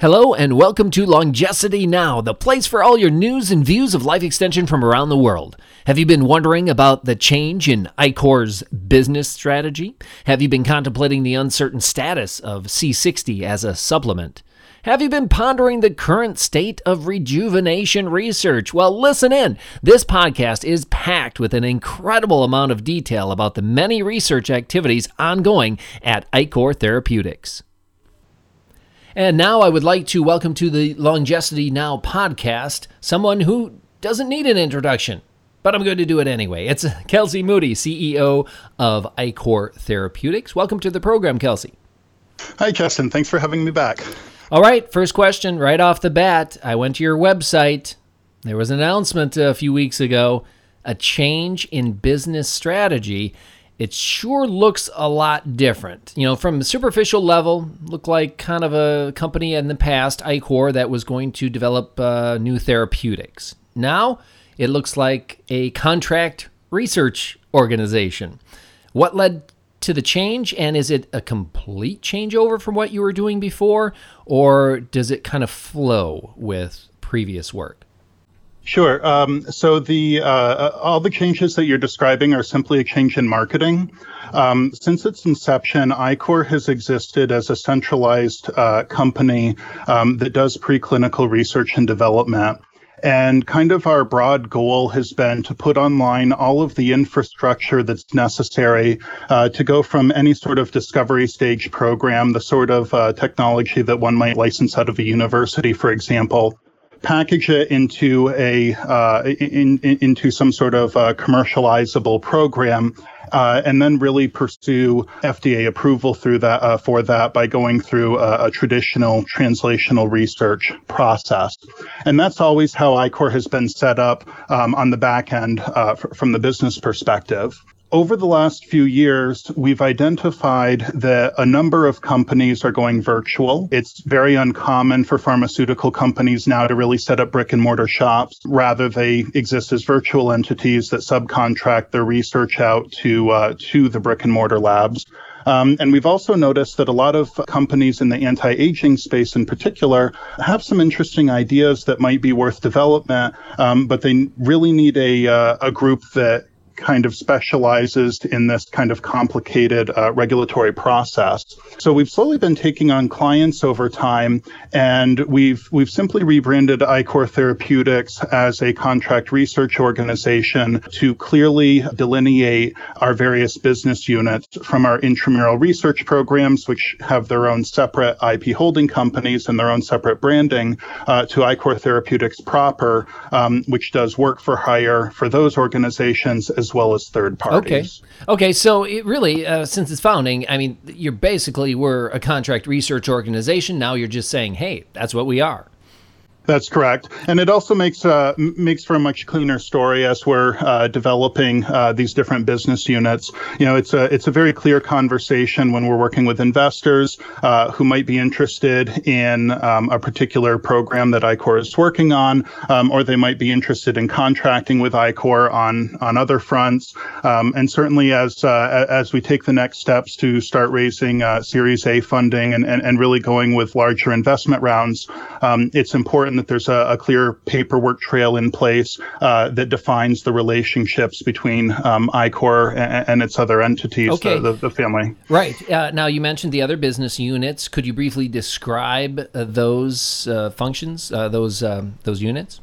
Hello and welcome to Longecity Now, the place for all your news and views of life extension from around the world. Have you been wondering about the change in Ichor's business strategy? Have you been contemplating the uncertain status of C60 as a supplement? Have you been pondering the current state of rejuvenation research? Well, listen in. This podcast is packed with an incredible amount of detail about the many research activities ongoing at Ichor Therapeutics. And now I would like to welcome to the Longecity Now podcast someone who doesn't need an introduction, but I'm going to do it anyway. It's Kelsey Moody, CEO of Ichor Therapeutics. Welcome to the program, Kelsey. Hi, Justin. Thanks for having me back. All right, first question right off the bat. I went to your website. There was an announcement a few weeks ago a change in business strategy it sure looks a lot different. You know, from the superficial level, looked like kind of a company in the past, Ichor, that was going to develop uh, new therapeutics. Now, it looks like a contract research organization. What led to the change, and is it a complete changeover from what you were doing before, or does it kind of flow with previous work? Sure. Um, so the uh, uh, all the changes that you're describing are simply a change in marketing. Um, since its inception, Ichor has existed as a centralized uh, company um, that does preclinical research and development. And kind of our broad goal has been to put online all of the infrastructure that's necessary uh, to go from any sort of discovery stage program, the sort of uh, technology that one might license out of a university, for example, package it into a uh, in, in, into some sort of uh, commercializable program, uh, and then really pursue FDA approval through that uh, for that by going through a, a, traditional translational research process. And that's always how Ichor has been set up um, on the back end uh, f- from the business perspective over the last few years, we've identified that a number of companies are going virtual. It's very uncommon for pharmaceutical companies now to really set up brick and mortar shops. Rather, they exist as virtual entities that subcontract their research out to uh, to the brick and mortar labs. Um, and we've also noticed that a lot of companies in the anti aging space in particular have some interesting ideas that might be worth development, um, but they really need a, uh, a group that kind of specializes in this kind of complicated uh, regulatory process. So we've slowly been taking on clients over time, and we've we've simply rebranded Ichor Therapeutics as a contract research organization to clearly delineate our various business units from our intramural research programs, which have their own separate IP holding companies and their own separate branding, uh, to Ichor Therapeutics proper, um, which does work for hire for those organizations as well as third parties. Okay. Okay. So it really, uh, since its founding, I mean, you're basically we're a contract research organization. Now you're just saying, hey, that's what we are. That's correct, and it also makes uh, makes for a much cleaner story as we're uh, developing uh, these different business units. You know, it's a it's a very clear conversation when we're working with investors uh, who might be interested in um, a particular program that Ichor is working on, um, or they might be interested in contracting with Ichor on on other fronts. Um, and certainly, as uh, as we take the next steps to start raising uh, Series A funding and, and and really going with larger investment rounds, um, it's important that there's a, a clear paperwork trail in place uh, that defines the relationships between um, Ichor and, and, its other entities, okay. the, the, the, family. Right. Uh, now, you mentioned the other business units. Could you briefly describe uh, those uh, functions, uh, those um, those units?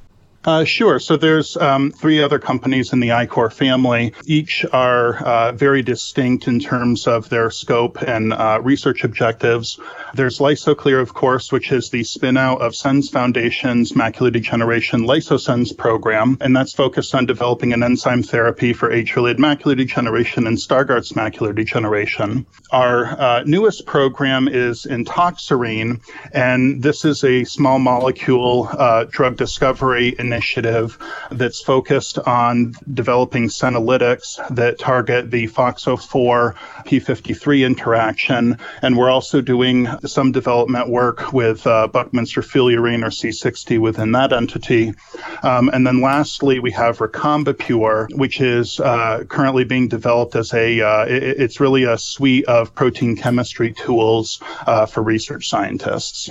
Uh, sure. So there's um, three other companies in the Ichor family. Each are uh, very distinct in terms of their scope and uh, research objectives. There's LysoClear, of course, which is the spinout of SENS Foundation's macular degeneration LysoSens program, and that's focused on developing an enzyme therapy for age-related macular degeneration and Stargardt's macular degeneration. Our uh, newest program is Antoxerene, and this is a small molecule uh, drug discovery initiative initiative that's focused on developing senolytics that target the FOXO4 P53 interaction. And we're also doing some development work with uh, Buckminster Fullerene or C60 within that entity. Um, and then lastly, we have Recombipure, which is uh, currently being developed as a, uh, it, it's really a suite of protein chemistry tools uh, for research scientists.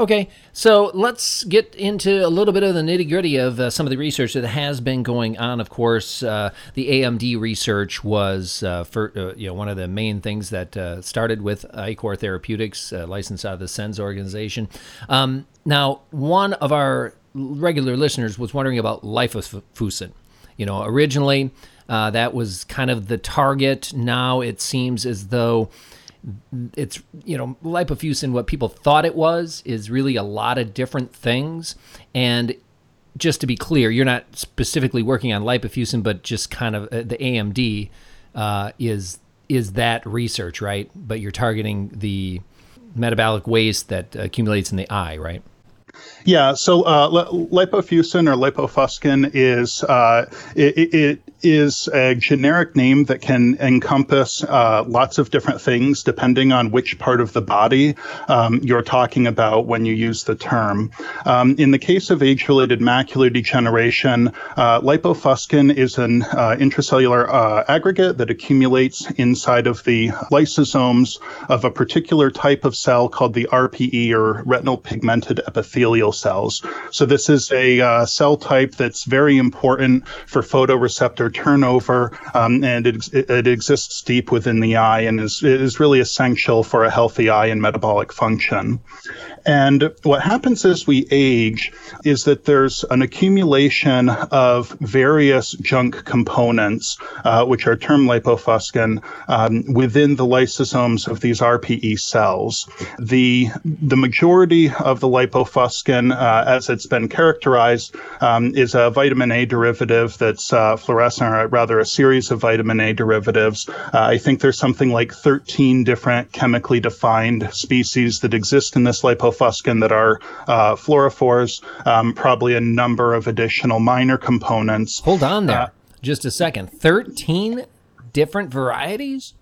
Okay, so let's get into a little bit of the nitty gritty of uh, some of the research that has been going on. Of course, uh, the AMD research was uh, for uh, you know one of the main things that uh, started with Ichor Therapeutics, uh, licensed out of the SENS organization. Um, now, one of our regular listeners was wondering about lipofuscin. You know, originally that was kind of the target. Now it seems as though it's you know lipofuscin what people thought it was is really a lot of different things. And just to be clear you're not specifically working on lipofuscin but just kind of uh, the amd uh, is is that research right? But you're targeting the metabolic waste that accumulates in the eye right? Yeah, so uh, lipofuscin or lipofuscin is uh, it, it is a generic name that can encompass uh, lots of different things depending on which part of the body um, you're talking about when you use the term. Um, in the case of age-related macular degeneration, uh, lipofuscin is an uh, intracellular uh, aggregate that accumulates inside of the lysosomes of a particular type of cell called the RPE or retinal pigmented epithelial cells. So this is a uh, cell type that's very important for photoreceptor turnover, um, and it, it, exists deep within the eye and is, is really essential for a healthy eye and metabolic function. And what happens as we age is that there's an accumulation of various junk components, uh, which are termed lipofuscin, um, within the lysosomes of these RPE cells. The, the majority of the lipofuscin, uh, as it's been characterized, um, is a vitamin A derivative that's uh, fluorescent, or rather a series of vitamin A derivatives. Uh, I think there's something like 13 different chemically defined species that exist in this lipofuscin lipofuscin that are uh, fluorophores, um, probably a number of additional minor components. Hold on there, uh, just a second. Thirteen different varieties.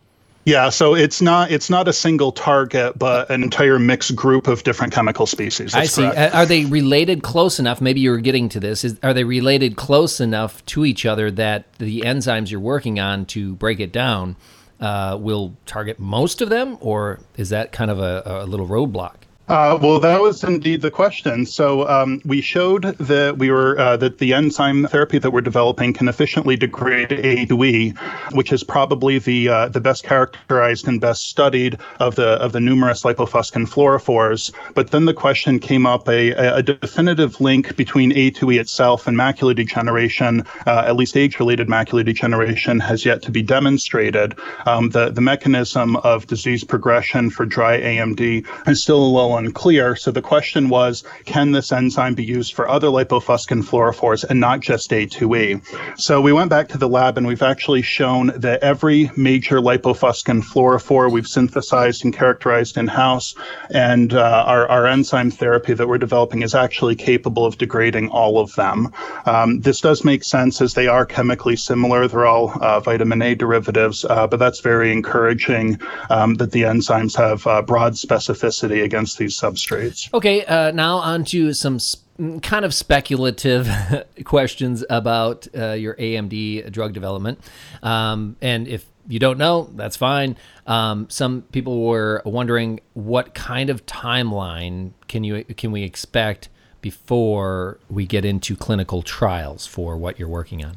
Yeah, so it's not it's not a single target, but an entire mixed group of different chemical species. That's I see. Correct. Are they related close enough? Maybe you were getting to this. Is, are they related close enough to each other that the enzymes you're working on to break it down uh, will target most of them, or is that kind of a, a little roadblock? Uh, well, that was indeed the question. So um, we showed that we were uh, that the enzyme therapy that we're developing can efficiently degrade A2E, which is probably the uh, the best characterized and best studied of the of the numerous lipofuscin fluorophores. But then the question came up: a, a definitive link between A2E itself and macular degeneration, uh, at least age-related macular degeneration, has yet to be demonstrated. Um, the the mechanism of disease progression for dry AMD is still a little unclear. So the question was, can this enzyme be used for other lipofuscin fluorophores and not just A2E? So we went back to the lab and we've actually shown that every major lipofuscin fluorophore we've synthesized and characterized in-house, and uh, our, our enzyme therapy that we're developing is actually capable of degrading all of them. Um, this does make sense as they are chemically similar. They're all uh, vitamin A derivatives, uh, but that's very encouraging um, that the enzymes have uh, broad specificity against these these substrates. Okay, uh, now on to some sp- kind of speculative questions about uh, your AMD drug development. Um, and if you don't know, that's fine. Um, some people were wondering what kind of timeline can you can we expect before we get into clinical trials for what you're working on.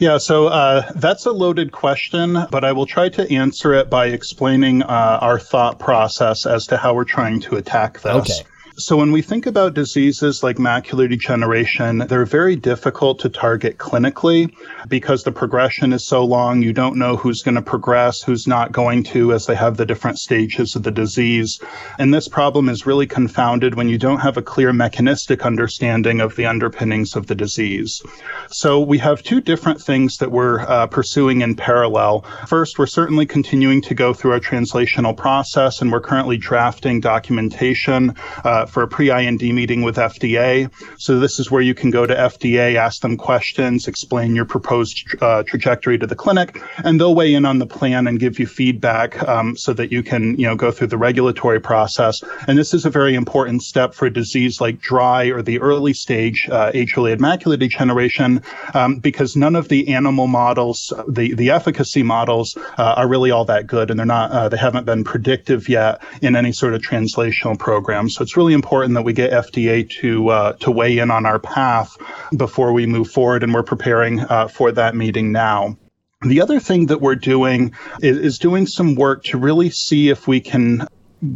Yeah, so uh, that's a loaded question, but I will try to answer it by explaining uh, our thought process as to how we're trying to attack this. Okay. So when we think about diseases like macular degeneration, they're very difficult to target clinically because the progression is so long. You don't know who's going to progress, who's not going to, as they have the different stages of the disease. And this problem is really confounded when you don't have a clear mechanistic understanding of the underpinnings of the disease. So we have two different things that we're uh, pursuing in parallel. First, we're certainly continuing to go through our translational process, and we're currently drafting documentation uh, for a pre-IND meeting with FDA. So this is where you can go to FDA, ask them questions, explain your proposed uh, trajectory to the clinic, and they'll weigh in on the plan and give you feedback um, so that you can, you know, go through the regulatory process. And this is a very important step for a disease like dry or the early stage uh, age-related macular degeneration um, because none of the animal models, the the efficacy models, uh, are really all that good, and they're not, uh, they haven't been predictive yet in any sort of translational program. So it's really important that we get FDA to uh, to weigh in on our path before we move forward, and we're preparing uh, for that meeting now. The other thing that we're doing is, is doing some work to really see if we can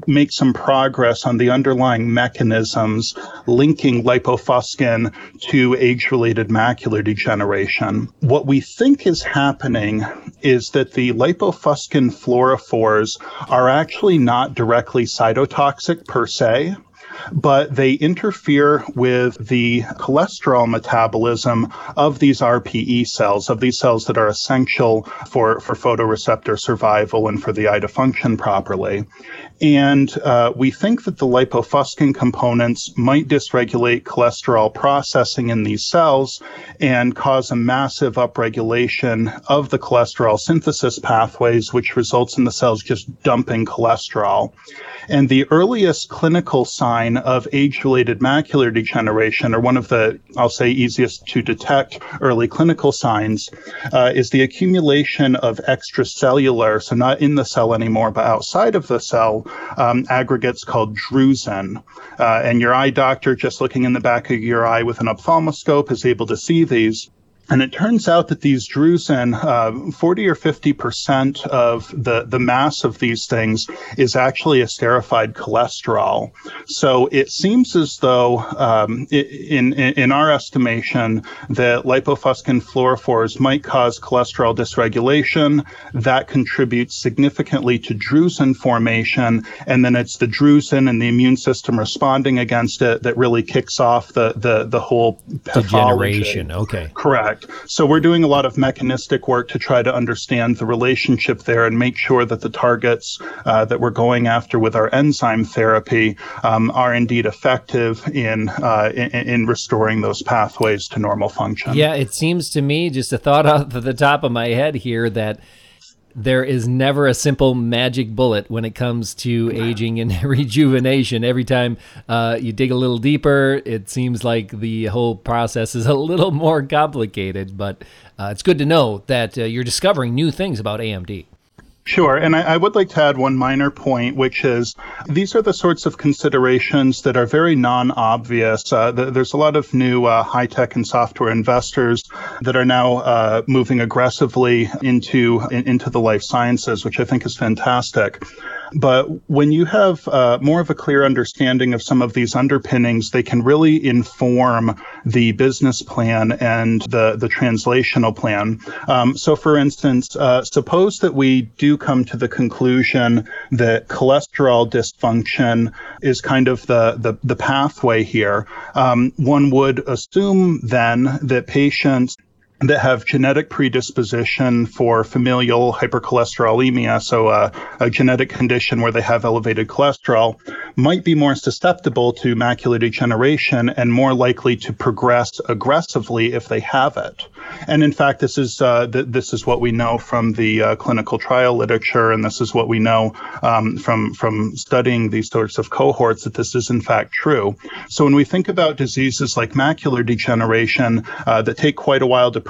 make some progress on the underlying mechanisms linking lipofuscin to age related macular degeneration. What we think is happening is that the lipofuscin fluorophores are actually not directly cytotoxic per se but they interfere with the cholesterol metabolism of these RPE cells, of these cells that are essential for, for photoreceptor survival and for the eye to function properly. And uh, we think that the lipofuscin components might dysregulate cholesterol processing in these cells and cause a massive upregulation of the cholesterol synthesis pathways, which results in the cells just dumping cholesterol. And the earliest clinical sign of age related macular degeneration, or one of the, I'll say, easiest to detect early clinical signs, uh, is the accumulation of extracellular, so not in the cell anymore, but outside of the cell, um, aggregates called drusen. Uh, and your eye doctor, just looking in the back of your eye with an ophthalmoscope, is able to see these. And it turns out that these drusen, uh, 40 or 50 percent of the, the mass of these things is actually a esterified cholesterol. So it seems as though, um, in, in, in our estimation, that lipofuscin fluorophores might cause cholesterol dysregulation. That contributes significantly to drusen formation. And then it's the drusen and the immune system responding against it that really kicks off the, the, the whole pathology. Degeneration. Okay. Correct. So we're doing a lot of mechanistic work to try to understand the relationship there and make sure that the targets uh, that we're going after with our enzyme therapy um, are indeed effective in, uh, in, in restoring those pathways to normal function. Yeah, it seems to me, just a thought off the top of my head here, that there is never a simple magic bullet when it comes to aging and rejuvenation. Every time uh, you dig a little deeper, it seems like the whole process is a little more complicated. But uh, it's good to know that uh, you're discovering new things about AMD. Sure. And I, I, would like to add one minor point, which is these are the sorts of considerations that are very non obvious. Uh, th- there's a lot of new uh, high tech and software investors that are now uh, moving aggressively into, in, into the life sciences, which I think is fantastic. But when you have uh, more of a clear understanding of some of these underpinnings, they can really inform the business plan and the, the translational plan. Um, so, for instance, uh, suppose that we do come to the conclusion that cholesterol dysfunction is kind of the, the, the pathway here. Um, one would assume then that patients that have genetic predisposition for familial hypercholesterolemia, so a, a, genetic condition where they have elevated cholesterol, might be more susceptible to macular degeneration and more likely to progress aggressively if they have it. And in fact, this is uh, th- this is what we know from the uh, clinical trial literature, and this is what we know um, from from studying these sorts of cohorts that this is in fact true. So when we think about diseases like macular degeneration uh, that take quite a while to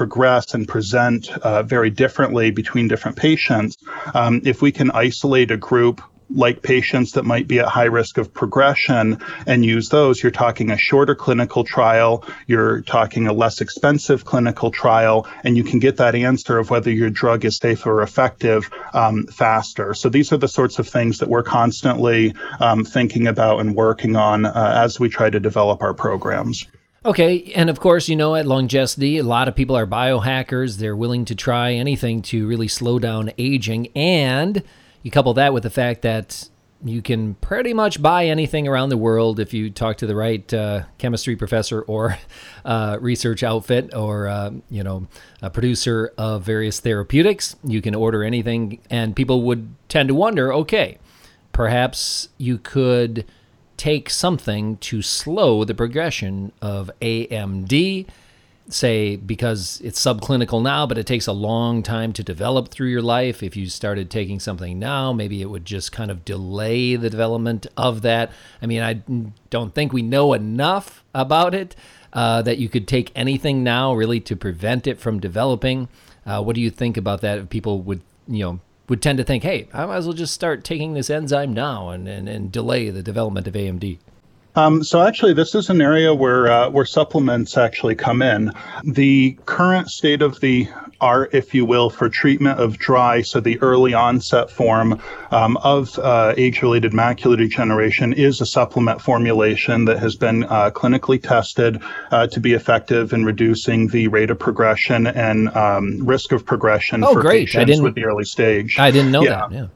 and present uh, very differently between different patients, um, if we can isolate a group like patients that might be at high risk of progression and use those, you're talking a shorter clinical trial, you're talking a less expensive clinical trial, and you can get that answer of whether your drug is safe or effective um, faster. So these are the sorts of things that we're constantly um, thinking about and working on uh, as we try to develop our programs. Okay, and of course, you know, at Longecity, a lot of people are biohackers. They're willing to try anything to really slow down aging. And you couple that with the fact that you can pretty much buy anything around the world if you talk to the right uh, chemistry professor or uh, research outfit or uh, you know a producer of various therapeutics. You can order anything, and people would tend to wonder, okay, perhaps you could take something to slow the progression of AMD say because it's subclinical now, but it takes a long time to develop through your life. If you started taking something now, maybe it would just kind of delay the development of that. I mean, I don't think we know enough about it uh, that you could take anything now really to prevent it from developing. Uh, what do you think about that? If people would, you know, would tend to think, hey, I might as well just start taking this enzyme now and, and, and delay the development of AMD. Um, so actually, this is an area where uh, where supplements actually come in. The current state of the art, if you will, for treatment of dry, so the early onset form um, of uh, age-related macular degeneration is a supplement formulation that has been uh, clinically tested uh, to be effective in reducing the rate of progression and um, risk of progression oh, for great. patients with the early stage. I didn't know yeah. that. Yeah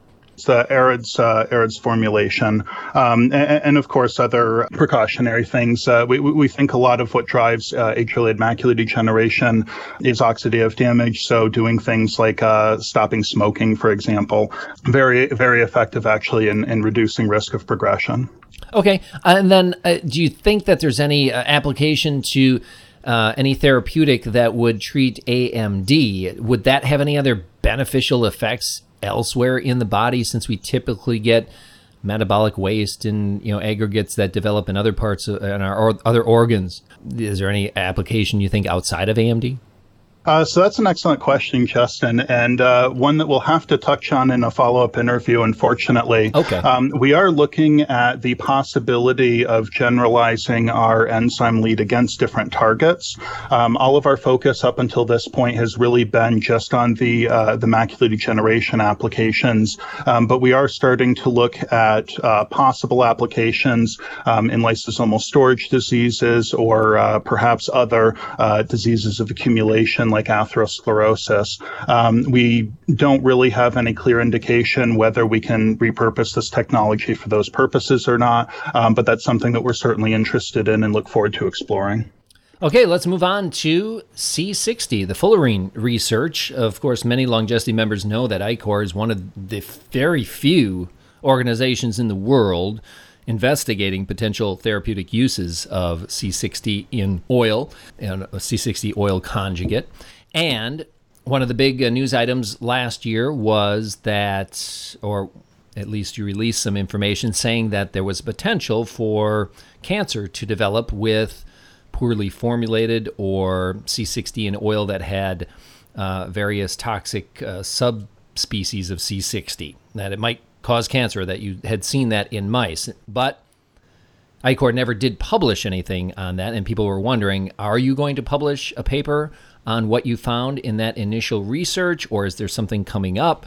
the AREDS uh, AREDS formulation, um, and, and, of course other precautionary things. Uh, we we think a lot of what drives uh, age-related macular degeneration is oxidative damage. So doing things like uh, stopping smoking, for example, very very effective actually in, in reducing risk of progression. Okay, and then uh, do you think that there's any uh, application to uh, any therapeutic that would treat AMD, would that have any other beneficial effects elsewhere in the body since we typically get metabolic waste and you know aggregates that develop in other parts of in our or other organs. Is there any application you think outside of AMD uh, so that's an excellent question, Justin, and uh, one that we'll have to touch on in a follow-up interview. Unfortunately, okay. Um, we are looking at the possibility of generalizing our enzyme lead against different targets. Um, all of our focus up until this point has really been just on the uh, the macular degeneration applications, um, but we are starting to look at uh, possible applications um, in lysosomal storage diseases or uh, perhaps other uh, diseases of accumulation like atherosclerosis. Um, we don't really have any clear indication whether we can repurpose this technology for those purposes or not, um, but that's something that we're certainly interested in and look forward to exploring. Okay, let's move on to C60, the fullerene research. Of course, many Longecity members know that Ichor is one of the very few organizations in the world investigating potential therapeutic uses of C60 in oil and a C60 oil conjugate. And one of the big uh, news items last year was that, or at least you released some information saying that there was potential for cancer to develop with poorly formulated or C60 in oil that had uh, various toxic uh, subspecies of C60. That it might cause cancer, that you had seen that in mice. But Ichor never did publish anything on that, and people were wondering are you going to publish a paper on what you found in that initial research, or is there something coming up?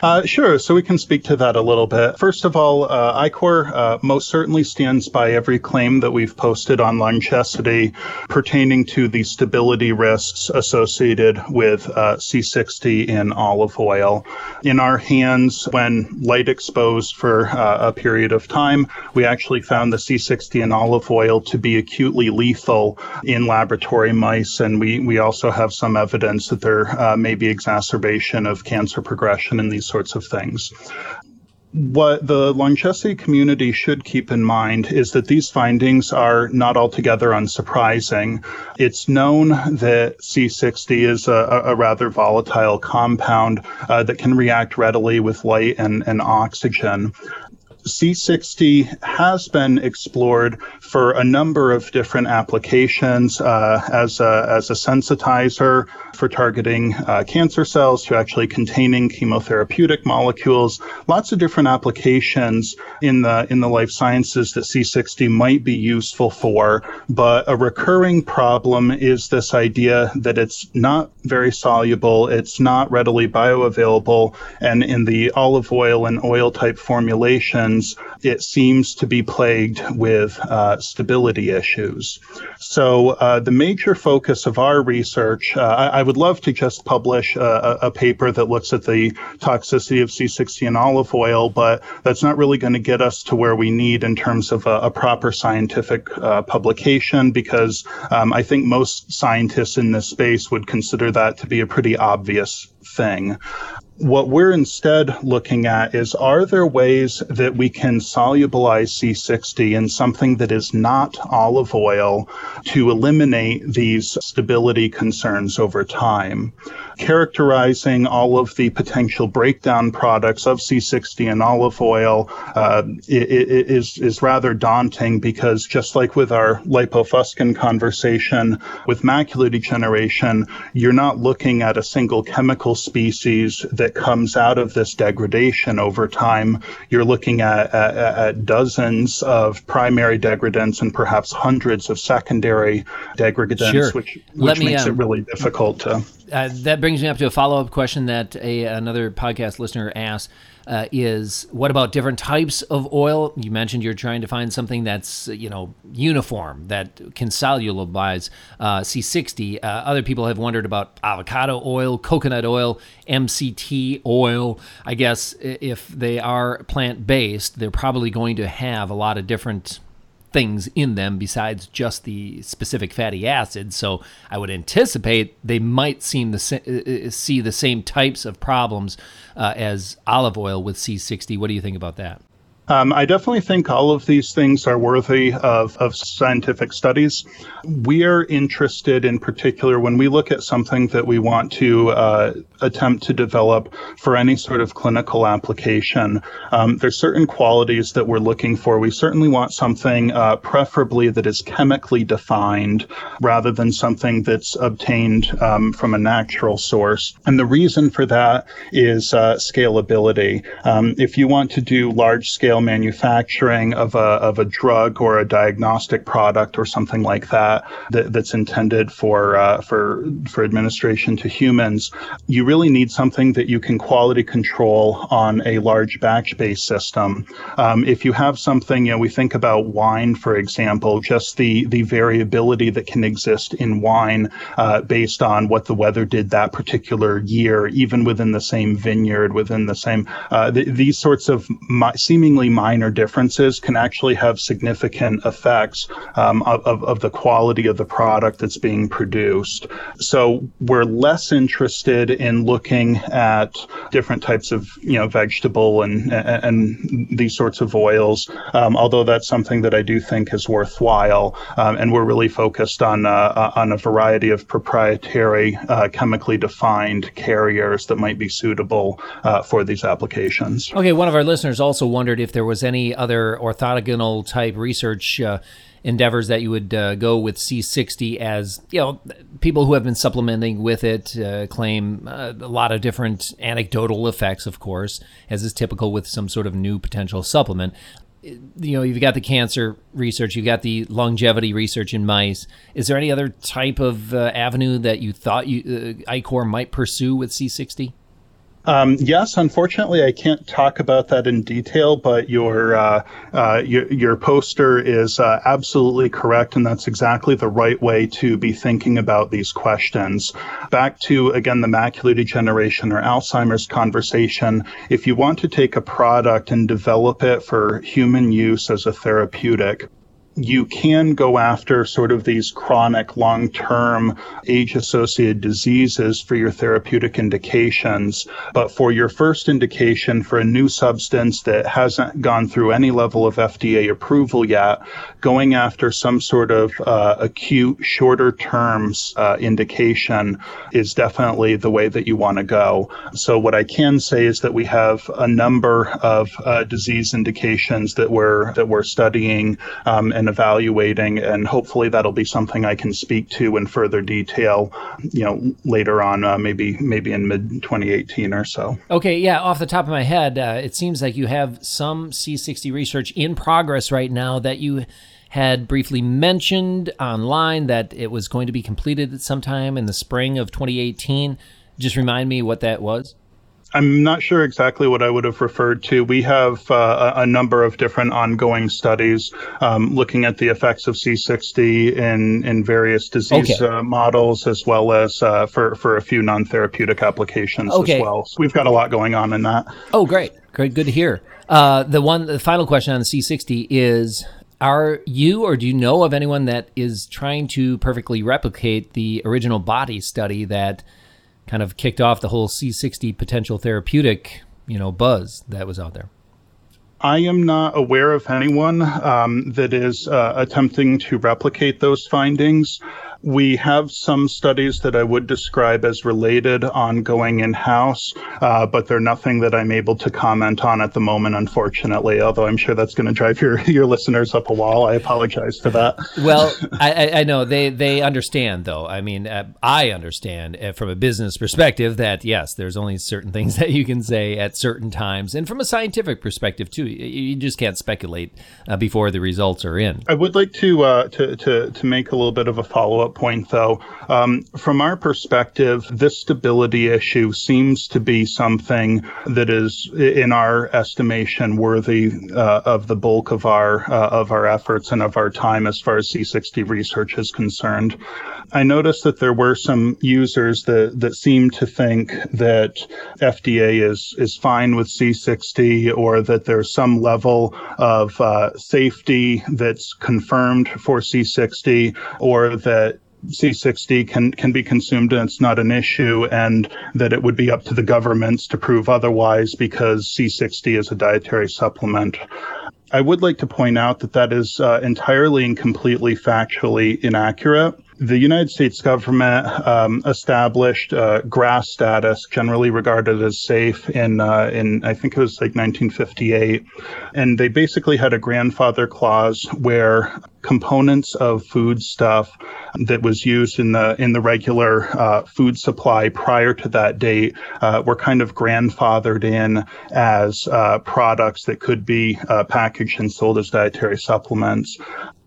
Uh, sure. So we can speak to that a little bit. First of all, uh, Ichor uh, most certainly stands by every claim that we've posted on Longecity pertaining to the stability risks associated with uh, C60 in olive oil. In our hands, when light exposed for uh, a period of time, we actually found the C60 in olive oil to be acutely lethal in laboratory mice, and we, we also have some evidence that there uh, may be exacerbation of cancer progression in these sorts of things what the longevity community should keep in mind is that these findings are not altogether unsurprising. It's known that C60 is a, a rather volatile compound uh, that can react readily with light and, and oxygen. C60 has been explored for a number of different applications uh, as, a, as a sensitizer for targeting uh, cancer cells to actually containing chemotherapeutic molecules. Lots of different applications in the in the life sciences that C60 might be useful for. But a recurring problem is this idea that it's not very soluble, it's not readily bioavailable, and in the olive oil and oil type formulations, it seems to be plagued with uh, stability issues. So uh, the major focus of our research, uh, I, I, would love to just publish a, a, paper that looks at the toxicity of C60 in olive oil, but that's not really going to get us to where we need in terms of a, a proper scientific uh, publication because um, I think most scientists in this space would consider that to be a pretty obvious thing. What we're instead looking at is are there ways that we can solubilize C60 in something that is not olive oil to eliminate these stability concerns over time? characterizing all of the potential breakdown products of C60 and olive oil uh, is, is rather daunting because just like with our lipofuscin conversation with macular degeneration, you're not looking at a single chemical species that that comes out of this degradation over time. You're looking at, at, at dozens of primary degradants and perhaps hundreds of secondary degradants, sure. which, which makes um, it really difficult to. Uh, that brings me up to a follow up question that a, another podcast listener asked uh, is what about different types of oil? You mentioned you're trying to find something that's you know uniform that can solubilize uh, C60. Uh, other people have wondered about avocado oil, coconut oil, MCT oil. I guess if they are plant based, they're probably going to have a lot of different things in them besides just the specific fatty acids. So I would anticipate they might seem the uh, uh, see the same types of problems uh, as olive oil with C60. What do you think about that? Um, I definitely think all of these things are worthy of, of scientific studies. We are interested in particular when we look at something that we want to uh, attempt to develop for any sort of clinical application. Um, there's certain qualities that we're looking for. We certainly want something uh, preferably that is chemically defined rather than something that's obtained um, from a natural source. And the reason for that is uh, scalability. Um, if you want to do large scale scale manufacturing of a, of a drug or a diagnostic product or something like that, that that's intended for, uh, for, for administration to humans, you really need something that you can quality control on a large batch based system. Um, if you have something, you know, we think about wine, for example, just the, the variability that can exist in wine uh, based on what the weather did that particular year, even within the same vineyard, within the same, uh, th- these sorts of mi- seemingly seemingly minor differences can actually have significant effects um, of, of the quality of the product that's being produced. So we're less interested in looking at different types of you know vegetable and and these sorts of oils, um, although that's something that I do think is worthwhile. Um, and we're really focused on uh, on a variety of proprietary uh, chemically defined carriers that might be suitable uh, for these applications. Okay, one of our listeners also wondered if there was any other orthogonal type research uh, endeavors that you would uh, go with C60 as, you know, people who have been supplementing with it uh, claim uh, a lot of different anecdotal effects, of course, as is typical with some sort of new potential supplement. You know, you've got the cancer research, you've got the longevity research in mice. Is there any other type of uh, avenue that you thought you, uh, Ichor might pursue with C60? Um, yes, unfortunately, I can't talk about that in detail, but your uh, uh, your, your, poster is uh, absolutely correct, and that's exactly the right way to be thinking about these questions. Back to again the macular degeneration or Alzheimer's conversation. If you want to take a product and develop it for human use as a therapeutic, you can go after sort of these chronic long-term age-associated diseases for your therapeutic indications. But for your first indication for a new substance that hasn't gone through any level of FDA approval yet, going after some sort of uh, acute, shorter terms uh, indication is definitely the way that you want to go. So what I can say is that we have a number of uh, disease indications that we're that we're studying um, and and evaluating, and hopefully that'll be something I can speak to in further detail, you know, later on, uh, maybe maybe in mid 2018 or so. Okay, yeah. Off the top of my head, uh, it seems like you have some C60 research in progress right now that you had briefly mentioned online that it was going to be completed at some time in the spring of 2018. Just remind me what that was. I'm not sure exactly what I would have referred to. We have uh, a number of different ongoing studies um, looking at the effects of C60 in in various disease okay. uh, models, as well as uh, for for a few non-therapeutic applications okay. as well. So we've got a lot going on in that. Oh, great, great, good to hear. Uh, the one, the final question on the C60 is: Are you or do you know of anyone that is trying to perfectly replicate the original Baati study that? Kind of kicked off the whole C60 potential therapeutic, you know, buzz that was out there. I am not aware of anyone um, that is uh, attempting to replicate those findings. We have some studies that I would describe as related ongoing in house, uh, but they're nothing that I'm able to comment on at the moment, unfortunately. Although I'm sure that's going to drive your, your listeners up a wall. I apologize for that. well, I, I know they, they understand, though. I mean, uh, I understand uh, from a business perspective that, yes, there's only certain things that you can say at certain times. And from a scientific perspective, too, you just can't speculate uh, before the results are in. I would like to, uh, to, to, to make a little bit of a follow up point, though. Um, from our perspective, this stability issue seems to be something that is, in our estimation, worthy uh, of the bulk of our uh, of our efforts and of our time as far as C60 research is concerned. I noticed that there were some users that that seem to think that FDA is is fine with C60 or that there's some level of uh, safety that's confirmed for C60 or that C60 can can be consumed and it's not an issue, and that it would be up to the governments to prove otherwise because C60 is a dietary supplement. I would like to point out that that is uh, entirely and completely factually inaccurate. The United States government um, established uh, GRAS status, generally regarded as safe, in uh, in I think it was like 1958, and they basically had a grandfather clause where components of food stuff that was used in the in the regular uh, food supply prior to that date uh, were kind of grandfathered in as uh, products that could be uh, packaged and sold as dietary supplements.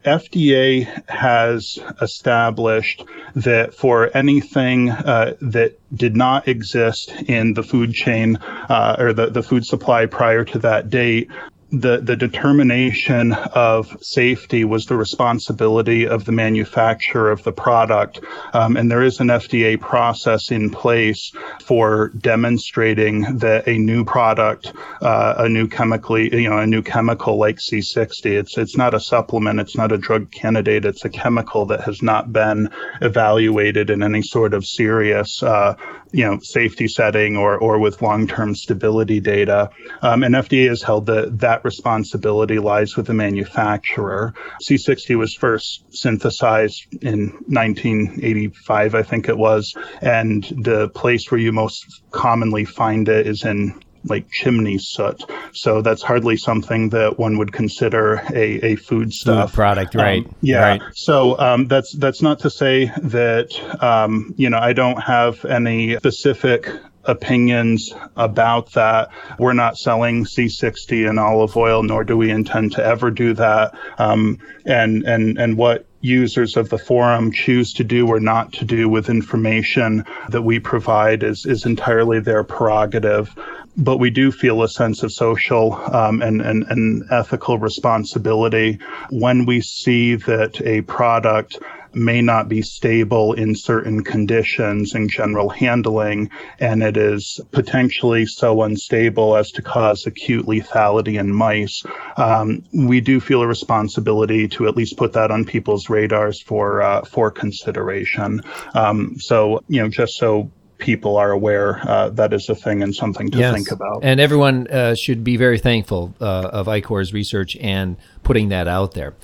FDA has established that for anything uh, that did not exist in the food chain uh, or the, the food supply prior to that date, the, the determination of safety was the responsibility of the manufacturer of the product. Um, and there is an FDA process in place for demonstrating that a new product, uh, a new chemically, you know, a new chemical like C60, it's, it's not a supplement, it's not a drug candidate, it's a chemical that has not been evaluated in any sort of serious, uh, you know, safety setting or, or with long-term stability data. Um, and FDA has held that that responsibility lies with the manufacturer. C60 was first synthesized in 1985, I think it was, and the place where you most commonly find it is in like chimney soot. So that's hardly something that one would consider a, a food stuff food product, right? Um, yeah. Right. So um, that's that's not to say that um, you know I don't have any specific opinions about that. We're not selling C60 in olive oil, nor do we intend to ever do that. Um, and and and what users of the forum choose to do or not to do with information that we provide is is entirely their prerogative but we do feel a sense of social um, and, and, and ethical responsibility when we see that a product may not be stable in certain conditions in general handling, and it is potentially so unstable as to cause acute lethality in mice. Um, we do feel a responsibility to at least put that on people's radars for uh, for consideration. Um, so you know, just so people are aware uh, that is a thing and something to yes. think about. And everyone uh, should be very thankful uh, of Ichor's research and putting that out there.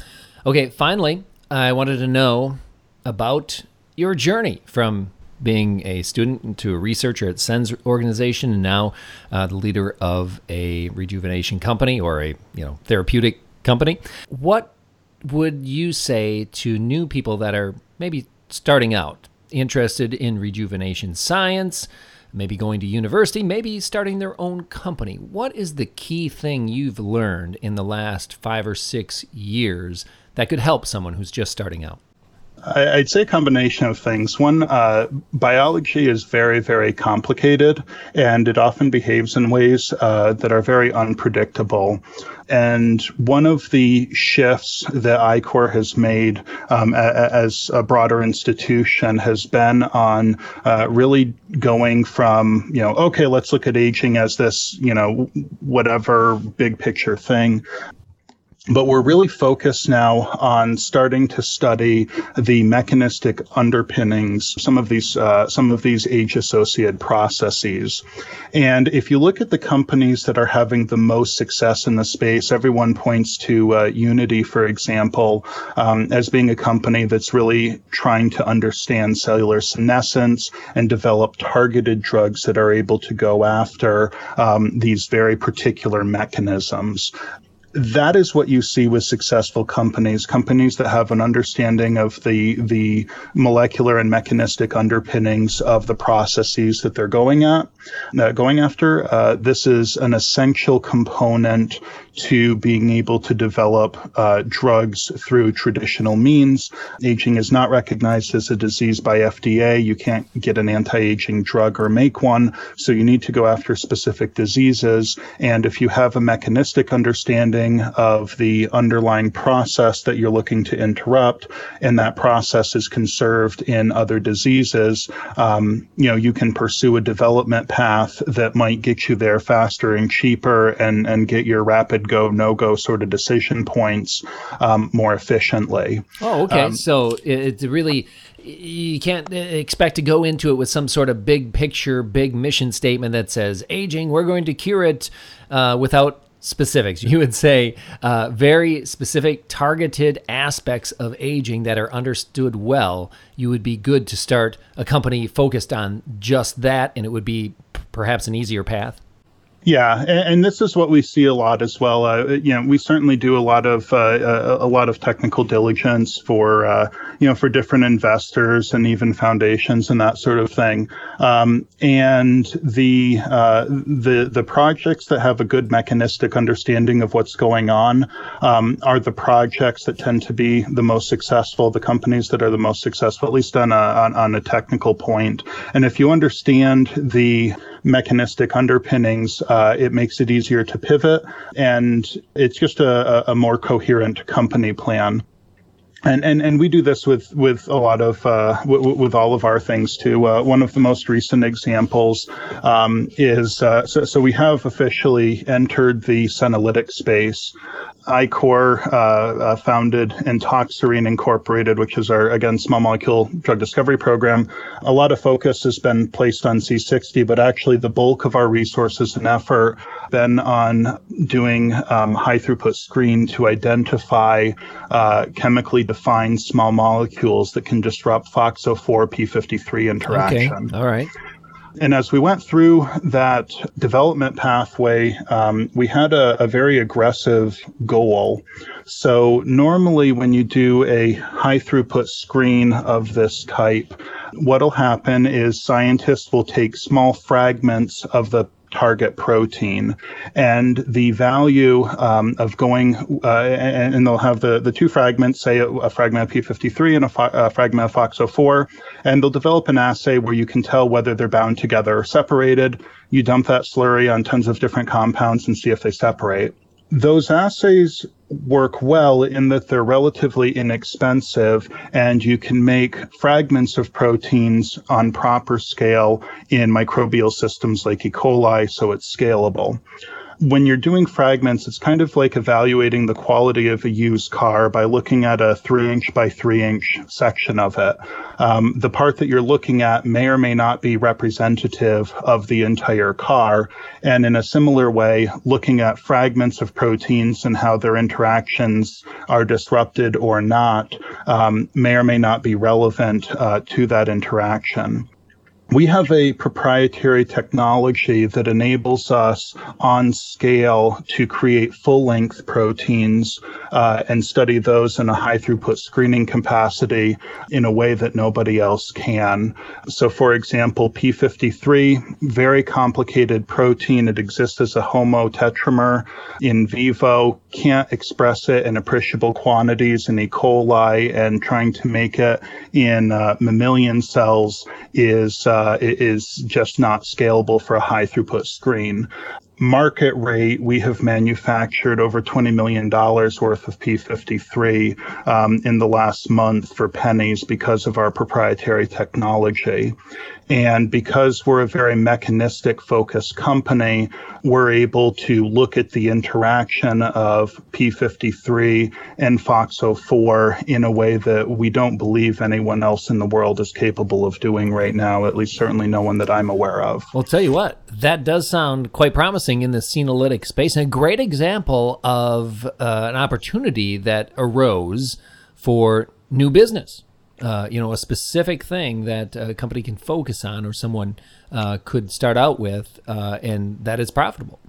Okay, finally, I wanted to know about your journey from being a student to a researcher at SENS organization and now uh, the leader of a rejuvenation company or a you know therapeutic company. What would you say to new people that are maybe starting out interested in rejuvenation science, maybe going to university, maybe starting their own company. What is the key thing you've learned in the last five or six years that could help someone who's just starting out? I'd say a combination of things. One, uh, biology is very, very complicated, and it often behaves in ways uh, that are very unpredictable. And one of the shifts that Ichor has made um, a, as a broader institution has been on uh, really going from, you know, okay, let's look at aging as this, you know, whatever big picture thing but we're really focused now on starting to study the mechanistic underpinnings some of these uh, some of these age associated processes. And if you look at the companies that are having the most success in the space everyone points to uh, unity for example um, as being a company that's really trying to understand cellular senescence and develop targeted drugs that are able to go after um, these very particular mechanisms that is what you see with successful companies companies that have an understanding of the the molecular and mechanistic underpinnings of the processes that they're going at uh, going after. Uh, this is an essential component to being able to develop uh, drugs through traditional means. Aging is not recognized as a disease by FDA. You can't get an anti aging drug or make one. So you need to go after specific diseases. And if you have a mechanistic understanding of the underlying process that you're looking to interrupt, and that process is conserved in other diseases, um, you know, you can pursue a development path that might get you there faster and cheaper and, and get your rapid go no go sort of decision points um, more efficiently. Oh, okay. Um, so it's really you can't expect to go into it with some sort of big picture, big mission statement that says aging, we're going to cure it uh, without specifics. You would say uh, very specific, targeted aspects of aging that are understood well. You would be good to start a company focused on just that, and it would be perhaps an easier path. Yeah, and, and, this is what we see a lot as well. Uh, you know, we certainly do a lot of uh, a, lot of technical diligence for uh, you know for different investors and even foundations and that sort of thing. Um, and the uh, the the projects that have a good mechanistic understanding of what's going on um, are the projects that tend to be the most successful. The companies that are the most successful, at least on a on, on a technical point. And if you understand the mechanistic underpinnings, uh, it makes it easier to pivot, and it's just a, a more coherent company plan and and and we do this with with a lot of uh, w- with all of our things too. Uh, one of the most recent examples um, is uh, so, so we have officially entered the senolytic space. Ichor uh, uh, founded Antoxerene Incorporated, which is our again small molecule drug discovery program. A lot of focus has been placed on C60, but actually the bulk of our resources and effort been on doing um, high throughput screen to identify uh, chemically defined small molecules that can disrupt FOXO4 P53 interaction. Okay. All right. And as we went through that development pathway, um, we had a, a, very aggressive goal. So, normally, when you do a high throughput screen of this type, what'll happen is scientists will take small fragments of the target protein. And the value um, of going, uh, and, and, they'll have the, the two fragments, say a, fragment of P53 and a, fo- a, fragment of FOXO4, and they'll develop an assay where you can tell whether they're bound together or separated. You dump that slurry on tons of different compounds and see if they separate. Those assays work well in that they're relatively inexpensive and you can make fragments of proteins on proper scale in microbial systems like E. coli, so it's scalable when you're doing fragments, it's kind of like evaluating the quality of a used car by looking at a three inch by three inch section of it. Um, the part that you're looking at may or may not be representative of the entire car. And in a similar way, looking at fragments of proteins and how their interactions are disrupted or not um, may or may not be relevant uh, to that interaction we have a proprietary technology that enables us on scale to create full length proteins uh, and study those in a high throughput screening capacity in a way that nobody else can. So, for example, P53, very complicated protein. It exists as a homotetramer in vivo, can't express it in appreciable quantities in E. coli, and trying to make it in uh, mammalian cells is uh, Uh, is just not scalable for a high throughput screen. Market rate, we have manufactured over $20 million worth of P53 um, in the last month for pennies because of our proprietary technology. And because we're a very mechanistic focused company, we're able to look at the interaction of P53 and FOXO4 in a way that we don't believe anyone else in the world is capable of doing right now, at least certainly no one that I'm aware of. Well, tell you what, that does sound quite promising in the senolytic space and a great example of uh, an opportunity that arose for new business uh, you know, a specific thing that a company can focus on or someone uh, could start out with, uh, and that is profitable.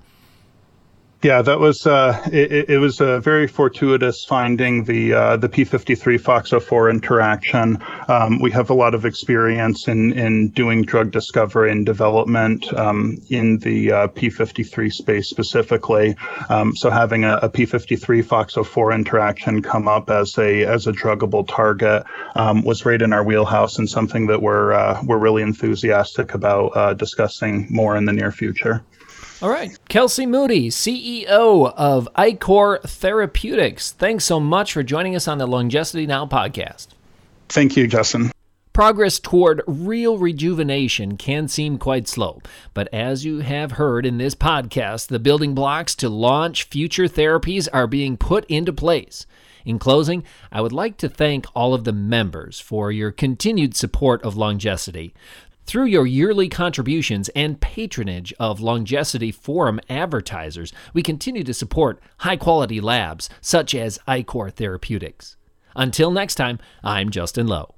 Yeah, that was uh, it, it, was a very fortuitous finding the uh, the P53 FOXO4 interaction. Um, we have a lot of experience in in doing drug discovery and development um, in the uh, P53 space specifically. Um, so having a a P53 FOXO4 interaction come up as a as a druggable target um, was right in our wheelhouse and something that we're uh, we're really enthusiastic about uh, discussing more in the near future. All right. Kelsey Moody, CEO of Ichor Therapeutics. Thanks so much for joining us on the Longecity Now podcast. Thank you, Justin. Progress toward real rejuvenation can seem quite slow, but as you have heard in this podcast, the building blocks to launch future therapies are being put into place. In closing, I would like to thank all of the members for your continued support of Longecity. Through your yearly contributions and patronage of Longecity Forum advertisers, we continue to support high quality labs such as Ichor Therapeutics. Until next time, I'm Justin Lowe.